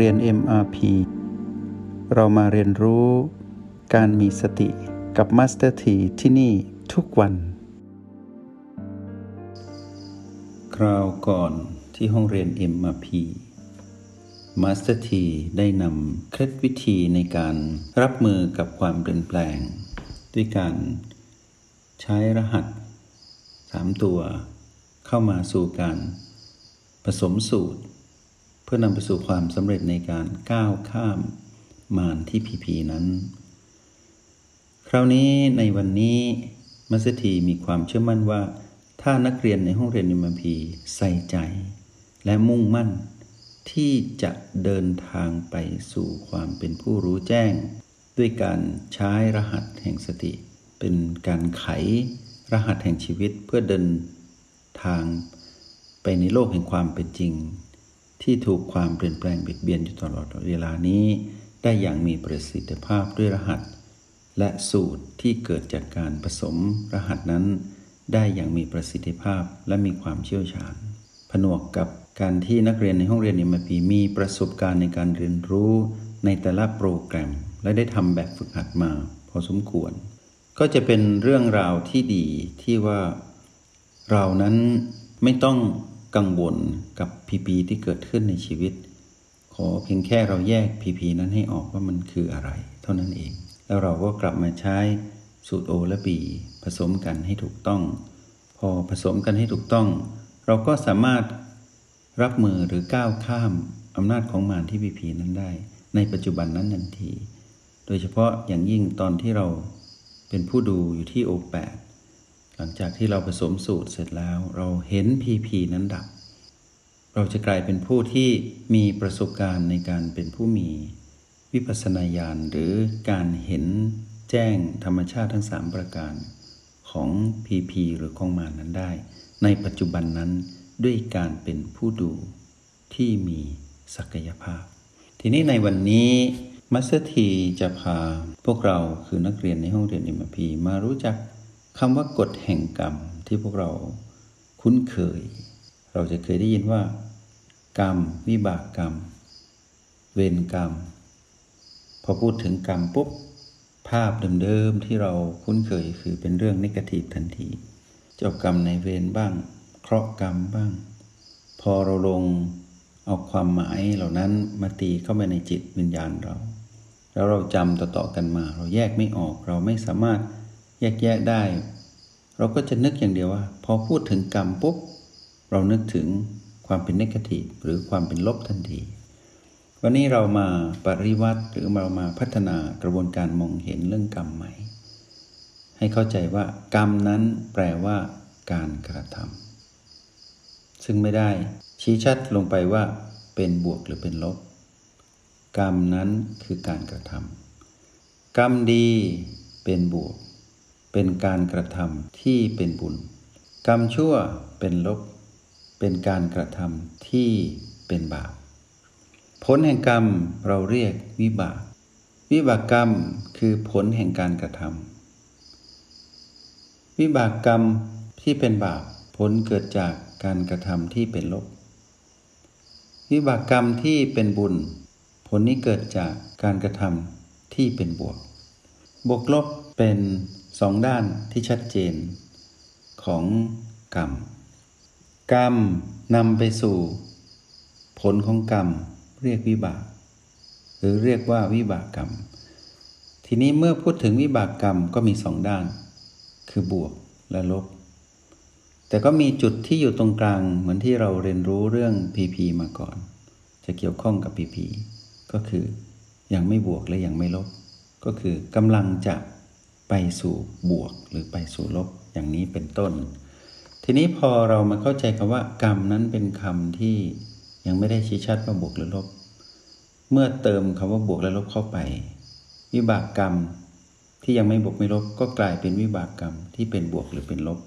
เรียน MRP เรามาเรียนรู้การมีสติกับ Master T ที่ที่นี่ทุกวัน คราวก่อนที่ห้องเรียน MRP Master T ได้นำเคล็ดวิธีในการรับมือกับความเปลี่ยนแปลง ด้วยการใช้รหัส 3 ตัว เข้ามาสู่การผสมสูตร เพื่อนำไปสู่ความสำเร็จในการก้าวข้ามมารที่พีพีนั้น คราวนี้ในวันนี้มัสถีมีความเชื่อมั่นว่า ถ้านักเรียนในห้องเรียนนิมพีใส่ใจ และมุ่งมั่น ที่จะเดินทางไปสู่ความเป็นผู้รู้แจ้ง ด้วยการใช้รหัสแห่งสติ เป็นการไขรหัสแห่งชีวิตเพื่อเดินทางไปในโลกแห่งความเป็นจริง ที่ถูกความเปลี่ยนแปลงเบียดเบียนอยู่ตลอดเวลานี้ ได้อย่างมีประสิทธิภาพด้วยรหัส และสูตรที่เกิดจากการผสมรหัสนั้น ได้อย่างมีประสิทธิภาพและมีความเชี่ยวชาญ ผนวกกับการที่นักเรียนในห้องเรียนอิมพีมีประสบการณ์ในการเรียนรู้ในแต่ละโปรแกรม และได้ทำแบบฝึกหัดมา พอสมควร ก็จะเป็นเรื่องราวที่ดีที่ว่าเรานั้นไม่ต้อง กังวลกับพีพีที่เกิดขึ้นในชีวิต ขอเพียงแค่เราแยกพีพีนั้นให้ออกว่ามันคืออะไร เท่านั้นเอง แล้วเราก็กลับมาใช้สูตรโอและบีผสมกันให้ถูกต้อง พอผสมกันให้ถูกต้อง เราก็สามารถรับมือหรือก้าวข้ามอำนาจของมารที่พีพีนั้นได้ ในปัจจุบันนั้นทันที โดยเฉพาะอย่างยิ่งตอนที่เราเป็นผู้ดูอยู่ที่โอแปด หลังจากที่เราผสมสูตรเสร็จแล้ว เราเห็นพีพีนั้นดับ เราจะกลายเป็นผู้ที่มีประสบการณ์ในการเป็นผู้มีวิปัสสนาญาณหรือการเห็นแจ้งธรรมชาติทั้งสามประการของพีพีหรือของมานั้นได้ ในปัจจุบันนั้นด้วยการเป็นผู้ดูที่มีศักยภาพ ทีนี้ในวันนี้มัสถีจะพาพวกเราคือนักเรียนในห้องเรียนอิมพีมารู้จัก คำว่ากฎแห่งกรรมที่พวกเราคุ้นเคย เราจะเคยได้ยินว่า กรรม วิบากกรรม เวรกรรม พอพูดถึงกรรมปุ๊บ ภาพเดิมๆที่เราคุ้นเคยคือเป็นเรื่องนิเกทีฟทันที เจ้ากรรมในเวรบ้าง เคราะห์กรรมบ้าง พอเราลงเอาความหมายเหล่านั้นมาตีเข้าไปในจิตวิญญาณเรา แล้วเราจำต่อๆกันมา เราแยกไม่ออกเราไม่สามารถ แยกแยะได้ เราก็จะนึกอย่างเดียวว่า พอพูดถึงกรรมปุ๊บ เรานึกถึงความเป็นนิกทีฟหรือความเป็นลบทันที วันนี้เรามาปริวัติหรือเรามาพัฒนากระบวนการมองเห็นเรื่องกรรมใหม่ ให้เข้าใจว่ากรรมนั้นแปลว่า การกระทำซึ่งไม่ได้ ชี้ชัดลงไปว่า เป็นบวกหรือเป็นลบ กรรมนั้นคือการกระทำกรรมดีเป็นบวก เป็นการกระทำที่เป็นบุญ กรรมชั่วเป็นลบ เป็นการกระทำที่เป็นบาป ผลแห่งกรรมเราเรียกวิบาก วิบากกรรมคือผลแห่งการกระทำวิบากกรรมที่เป็นบาปผลเกิดจากการกระทำที่เป็นลบ วิบากกรรมที่เป็นบุญ ผลนี้เกิดจากการกระทำที่เป็นบวก บวกลบเป็น สองด้านที่ชัดเจน ของกรรม กรรมนำไปสู่ ผลของกรรมเรียกวิบาก หรือเรียกว่าวิบากกรรม ทีนี้เมื่อพูดถึงวิบากกรรมก็มีสองด้าน คือบวกและลบ แต่ก็มีจุดที่อยู่ตรงกลางเหมือนที่เราเรียนรู้เรื่องพีพีมาก่อน จะเกี่ยวข้องกับพีพีก็คือยังไม่บวกและยังไม่ลบ ก็คือกำลังจะ ไปสู่บวกหรือไปสู่ลบอย่างนี้เป็นต้น ทีนี้พอเรามาเข้าใจคำว่ากรรมนั้นเป็นคำที่ยังไม่ได้ชี้ชัดว่าบวกหรือลบ เมื่อเติมคำว่าบวกและลบเข้าไป วิบากกรรมที่ยังไม่บวกไม่ลบก็กลายเป็นวิบากกรรมที่เป็นบวกหรือเป็นลบ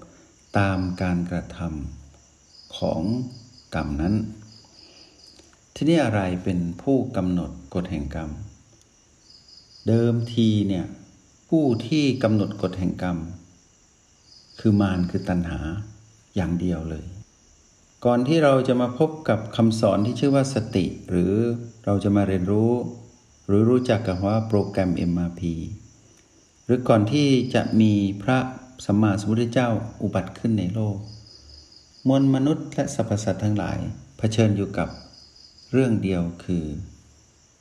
ตามการกระทำของกรรมนั้น ที่นี่อะไรเป็นผู้กำหนดกฎแห่งกรรม เดิมทีเนี่ย ผู้ที่กำหนดกฎแห่งกรรม คือมารคือตัณหาอย่างเดียวเลย ก่อนที่เราจะมาพบกับคำสอนที่ชื่อว่าสติ หรือเราจะมาเรียนรู้ หรือรู้จักกับว่าโปรแกรม MRP หรือก่อนที่จะมีพระสัมมาสัมพุทธเจ้าอุบัติขึ้นในโลก มวลมนุษย์และสรรพสัตว์ทั้งหลายเผชิญอยู่กับเรื่องเดียวคือ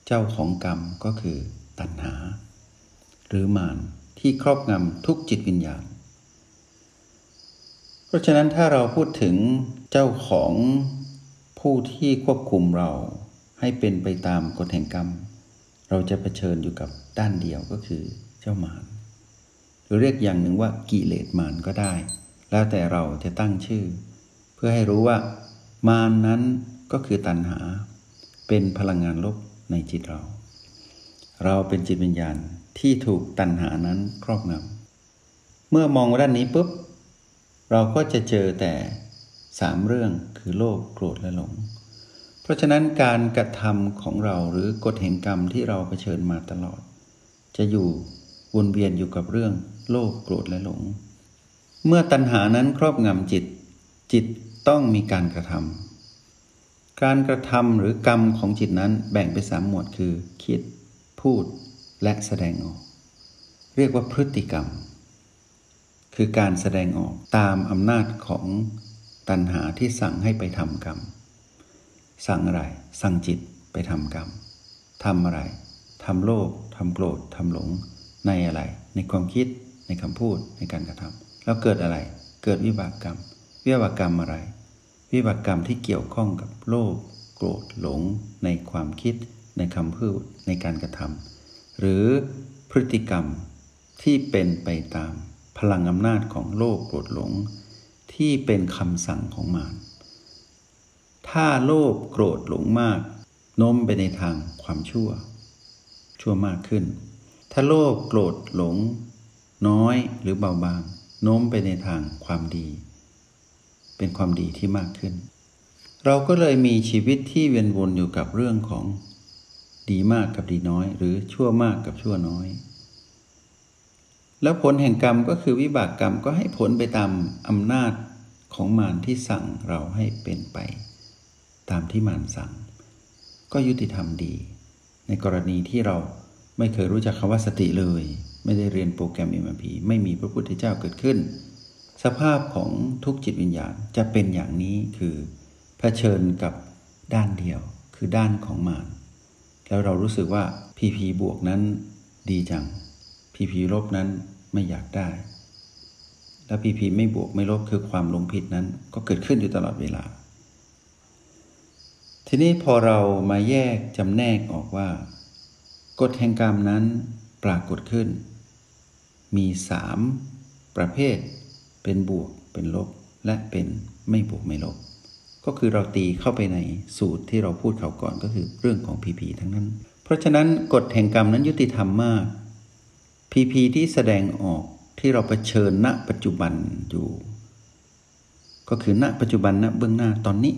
เจ้าของกรรมก็คือตัณหา หรือมารที่ครอบงำทุกจิตวิญญาณ เพราะฉะนั้นถ้าเราพูดถึงเจ้าของผู้ที่ควบคุมเราให้เป็นไปตามกฎแห่งกรรม เราจะเผชิญอยู่กับด้านเดียวก็คือเจ้ามารหรือเรียกอย่างหนึ่งว่ากิเลสมารก็ได้ แล้วแต่เราจะตั้งชื่อ เพื่อให้รู้ว่ามารนนั้นก็คือตัณหา เป็นพลังงานลบในจิตเรา เราเป็นจิตวิญญาณ ที่ถูกตัณหานั้นครอบงำเมื่อมองด้านนี้ปุ๊บ เราก็จะเจอแต่สามเรื่องคือโลภโกรธและหลง เพราะฉะนั้นการกระทำของเราหรือกฎแห่งกรรมที่เราเผชิญมาตลอด จะอยู่วนเวียนอยู่กับเรื่องโลภโกรธและหลง เมื่อตัณหานั้นครอบงำจิต จิตต้องมีการกระทำการกระทำหรือกรรมของจิตนั้นแบ่งเป็นสามหมวดคือ คิด พูด และแสดงออก เรียกว่าพฤติกรรม คือการแสดงออกตามอำนาจของตัณหาที่สั่งให้ไปทำกรรม สั่งอะไร สั่งจิตไปทำกรรมทำอะไรทำโลภทำโกรธทำหลงในอะไร ในความคิดในคำพูดในการกระทำแล้วเกิดอะไร เกิดวิบากกรรม วิบากกรรมอะไร วิบากกรรมที่เกี่ยวข้องกับโลภโกรธหลง ในความคิด ในคำพูดในการกระทำ หรือพฤติกรรมที่เป็นไปตามพลังอำนาจของโลภโกรธหลง ที่เป็นคำสั่งของมารถ้าโลภโกรธหลงมากโน้มไปในทางความชั่ว ชั่วมากขึ้น ถ้าโลภโกรธหลง น้อยหรือเบาบางโน้มไปในทางความดี เป็นความดีที่มากขึ้น เราก็เลยมีชีวิตที่เวียนวนอยู่กับเรื่องของ ดีมากกับดีน้อย หรือชั่วมากกับชั่วน้อย แล้วผลแห่งกรรมก็คือวิบากกรรมก็ให้ผลไปตามอำนาจของมารที่สั่งเราให้เป็นไป ตามที่มารสั่ง ก็ยุติธรรมดี ในกรณีที่เราไม่เคยรู้จักคำว่าสติเลย ไม่ได้เรียนโปรแกรม MRP ไม่มีพระพุทธเจ้าเกิดขึ้น สภาพของทุกจิตวิญญาณจะเป็นอย่างนี้คือเผชิญกับด้านเดียว คือด้านของมาร แล้วเรารู้สึกว่า PP บวกนั้นดีจังพีพีลบนั้นไม่อยากได้ แล้วพีพีไม่บวกไม่ลบคือความลงผิดนั้นก็เกิดขึ้นอยู่ตลอดเวลา ทีนี้พอเรามาแยกจำแนกออกว่า กฎแห่งกรรมนั้นปรากฏขึ้น มีสามประเภท เป็นบวกเป็นลบและเป็นไม่บวกไม่ลบ ก็คือเราตีเข้าไปในสูตรที่เราพูดเขาก่อนก็คือเรื่องของพีพีทั้งนั้น เพราะฉะนั้นกฎแห่งกรรมนั้นยุติธรรมมากพีพีที่แสดงออกที่เราเผชิญณปัจจุบันอยู่ ก็คือณปัจจุบันณเบื้องหน้าตอนนี้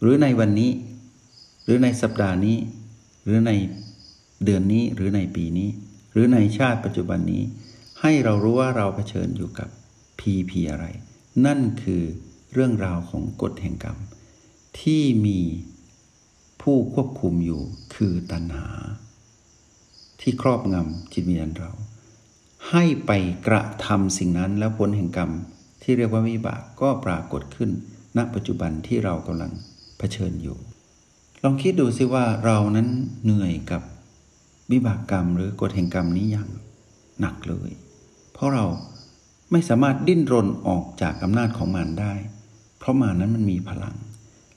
หรือในวันนี้ หรือในสัปดาห์นี้ หรือในเดือนนี้หรือในปีนี้ หรือในชาติปัจจุบันนี้ ให้เรารู้ว่าเราเผชิญอยู่กับพีพีอะไร นั่นคือ เรื่องราวของกฎแห่งกรรม ที่มีผู้ควบคุมอยู่คือตัณหา ที่ครอบงำจิตวิญญาณเรา ให้ไปกระทำสิ่งนั้นแล้วผลแห่งกรรม ที่เรียกว่าวิบากก็ปรากฏขึ้น ณปัจจุบันที่เรากำลังเผชิญอยู่ ลองคิดดูสิว่าเรานั้นเหนื่อยกับวิบากกรรม หรือกฎแห่งกรรมนี้อย่างหนักเลย เพราะเราไม่สามารถดิ้นรนออกจากอำนาจของมารได้ ราะมานั้นมันมีพลัง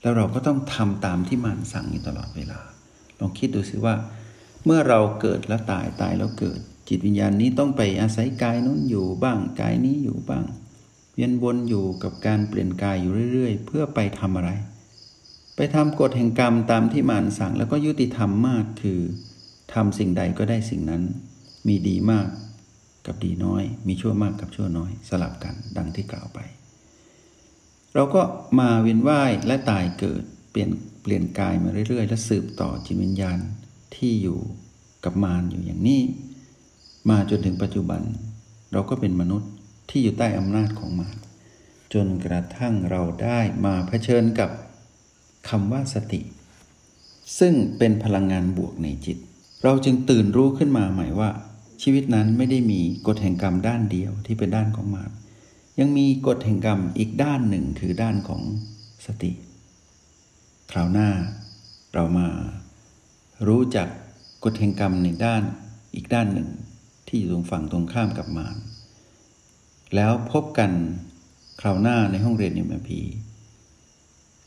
แล้วเราก็ต้องทำตามที่มารสั่งอยู่ตลอดเวลา ลองคิดดูสิว่า เมื่อเราเกิดแล้วตายตายแล้วเกิด จิตวิญญาณนี้ต้องไปอาศัยกายนู้นอยู่บ้างกายนี้อยู่บ้าง เวียนวนอยู่กับการเปลี่ยนกายอยู่เรื่อย ๆ เพื่อไปทำอะไร ไปทำกฎแห่งกรรมตามที่มารสั่งแล้วก็ยุติธรรมมากคือทำสิ่งใดก็ได้สิ่งนั้น มีดีมากกับดีน้อย มีชั่วมากกับชั่วน้อยสลับกันดังที่กล่าวไป เราก็มาเวียนว่ายและตายเกิด เปลี่ยนเปลี่ยนกายมาเรื่อย ๆ และสืบต่อจิตวิญญาณที่อยู่กับมารอยู่อย่างนี้ มาจนถึงปัจจุบัน เราก็เป็นมนุษย์ที่อยู่ใต้อำนาจของมารจนกระทั่งเราได้มาเผชิญกับคำว่าสติ ซึ่งเป็นพลังงานบวกในจิต เราจึงตื่นรู้ขึ้นมาใหม่ว่า ชีวิตนั้นไม่ได้มีกฎแห่งกรรมด้านเดียวที่เป็นด้านของมาร ยังมีกฎแห่งกรรมอีกด้านหนึ่งคือด้านของสติ คราวหน้าเรามารู้จักกฎแห่งกรรมในด้านอีกด้านหนึ่ง ที่อยู่ตรงฝั่งตรงข้ามกับมารแล้วพบกันคราวหน้าในห้องเรียน MLP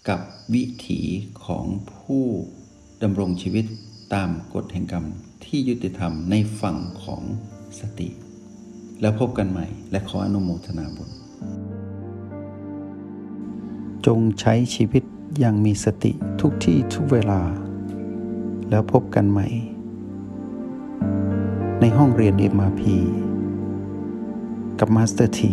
กับวิถีของผู้ดำรงชีวิตตามกฎแห่งกรรมที่ยุติธรรมในฝั่งของสติ แล้วพบกันใหม่ และขออนุโมทนาบุญ จงใช้ชีวิตอย่างมีสติทุกที่ทุกเวลา แล้วพบกันใหม่ ในห้องเรียน MRP กับมาสเตอร์ที